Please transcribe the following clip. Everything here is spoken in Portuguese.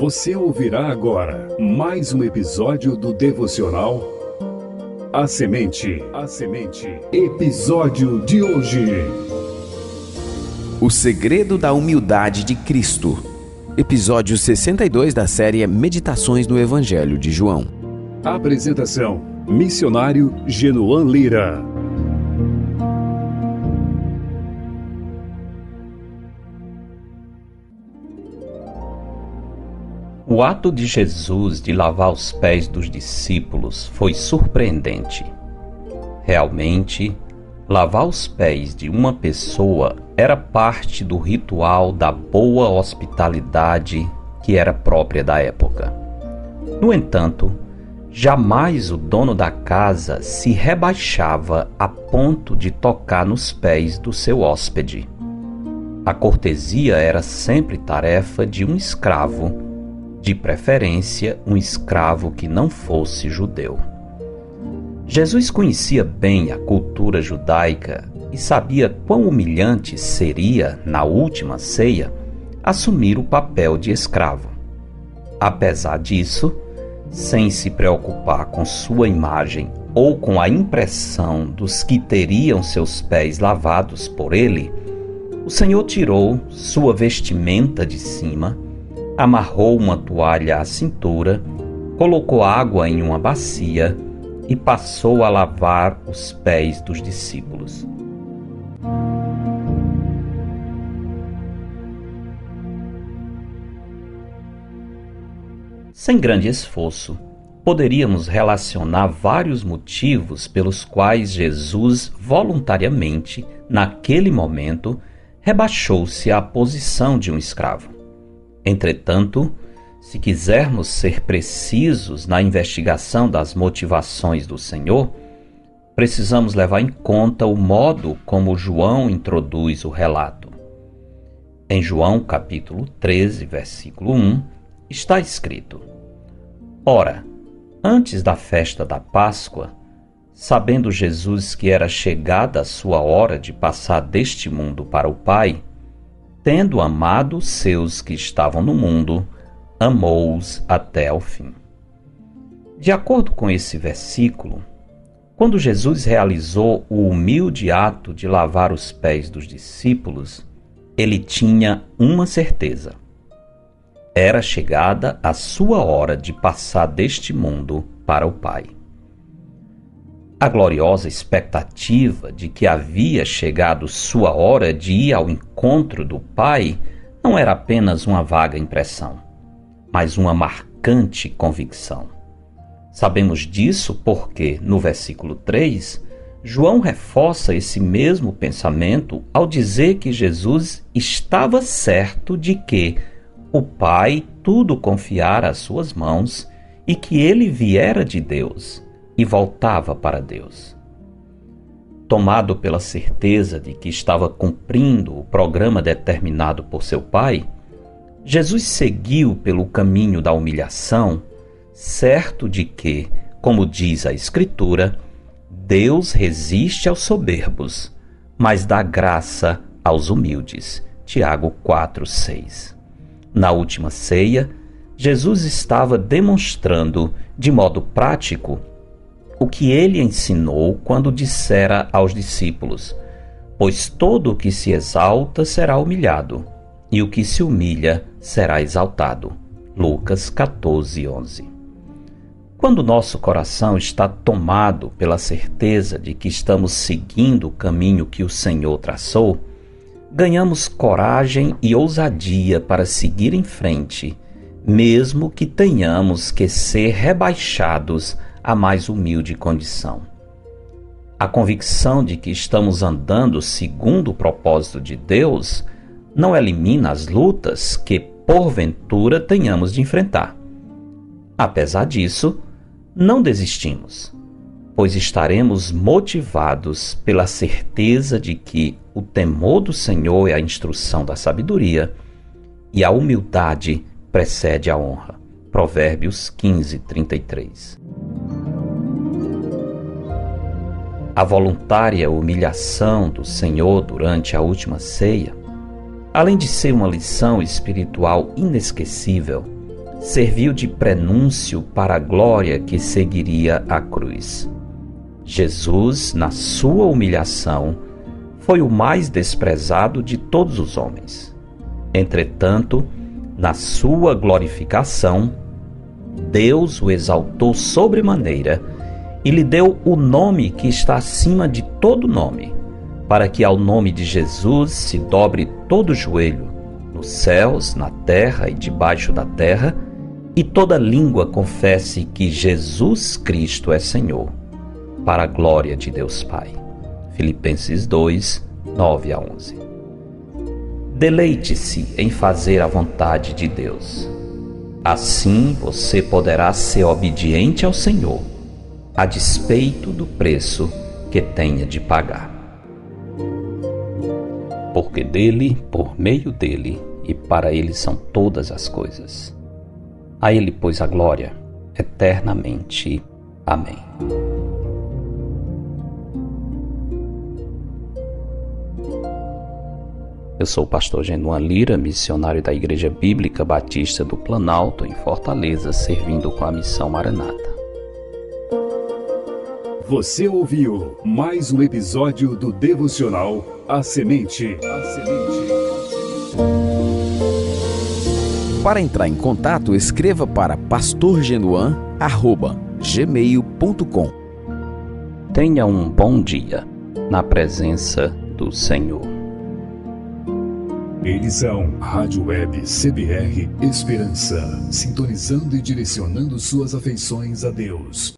Você ouvirá agora mais um episódio do devocional A Semente. A Semente. Episódio de hoje. O segredo da humildade de Cristo. Episódio 62 da série Meditações no Evangelho de João. Apresentação: Missionário Genoan Lira. O ato de Jesus de lavar os pés dos discípulos foi surpreendente. Realmente, lavar os pés de uma pessoa era parte do ritual da boa hospitalidade que era própria da época. No entanto, jamais o dono da casa se rebaixava a ponto de tocar nos pés do seu hóspede. A cortesia era sempre tarefa de um escravo de preferência um escravo que não fosse judeu. Jesus conhecia bem a cultura judaica e sabia quão humilhante seria, na última ceia, assumir o papel de escravo. Apesar disso, sem se preocupar com sua imagem ou com a impressão dos que teriam seus pés lavados por ele, o Senhor tirou sua vestimenta de cima amarrou uma toalha à cintura, colocou água em uma bacia e passou a lavar os pés dos discípulos. Sem grande esforço, poderíamos relacionar vários motivos pelos quais Jesus voluntariamente, naquele momento, rebaixou-se à posição de um escravo. Entretanto, se quisermos ser precisos na investigação das motivações do Senhor, precisamos levar em conta o modo como João introduz o relato. Em João capítulo 13, versículo 1, está escrito: Ora, antes da festa da Páscoa, sabendo Jesus que era chegada a sua hora de passar deste mundo para o Pai, tendo amado os seus que estavam no mundo, amou-os até ao fim. De acordo com esse versículo, quando Jesus realizou o humilde ato de lavar os pés dos discípulos, ele tinha uma certeza. Era chegada a sua hora de passar deste mundo para o Pai. A gloriosa expectativa de que havia chegado sua hora de ir ao encontro do Pai não era apenas uma vaga impressão, mas uma marcante convicção. Sabemos disso porque, no versículo 3, João reforça esse mesmo pensamento ao dizer que Jesus estava certo de que o Pai tudo confiara às suas mãos e que ele viera de Deus e voltava para Deus. Tomado pela certeza de que estava cumprindo o programa determinado por seu Pai, Jesus seguiu pelo caminho da humilhação, certo de que, como diz a Escritura, Deus resiste aos soberbos, mas dá graça aos humildes. Tiago 4:6. Na última ceia, Jesus estava demonstrando de modo prático o que ele ensinou quando dissera aos discípulos: Pois todo o que se exalta será humilhado, e o que se humilha será exaltado. Lucas 14, 11. Quando nosso coração está tomado pela certeza de que estamos seguindo o caminho que o Senhor traçou, ganhamos coragem e ousadia para seguir em frente, mesmo que tenhamos que ser rebaixados a mais humilde condição. A convicção de que estamos andando segundo o propósito de Deus não elimina as lutas que, porventura, tenhamos de enfrentar. Apesar disso, não desistimos, pois estaremos motivados pela certeza de que o temor do Senhor é a instrução da sabedoria e a humildade precede a honra. Provérbios 15, 33. A voluntária humilhação do Senhor durante a última ceia, além de ser uma lição espiritual inesquecível, serviu de prenúncio para a glória que seguiria a cruz. Jesus, na sua humilhação, foi o mais desprezado de todos os homens. Entretanto, na sua glorificação, Deus o exaltou sobremaneira e lhe deu o nome que está acima de todo nome, para que ao nome de Jesus se dobre todo joelho, nos céus, na terra e debaixo da terra, e toda língua confesse que Jesus Cristo é Senhor, para a glória de Deus Pai. Filipenses 2, 9 a 11. Deleite-se em fazer a vontade de Deus. Assim você poderá ser obediente ao Senhor a despeito do preço que tenha de pagar. Porque dele, por meio dele e para ele são todas as coisas. A ele, pois, a glória eternamente. Amém. Eu sou o pastor Genuan Lira, missionário da Igreja Bíblica Batista do Planalto, em Fortaleza, servindo com a missão Maranata. Você ouviu mais um episódio do devocional A Semente. A Semente. Para entrar em contato, escreva para pastorgenuan@gmail.com. Tenha um bom dia na presença do Senhor. Eles são Rádio Web CBR Esperança, sintonizando e direcionando suas afeições a Deus.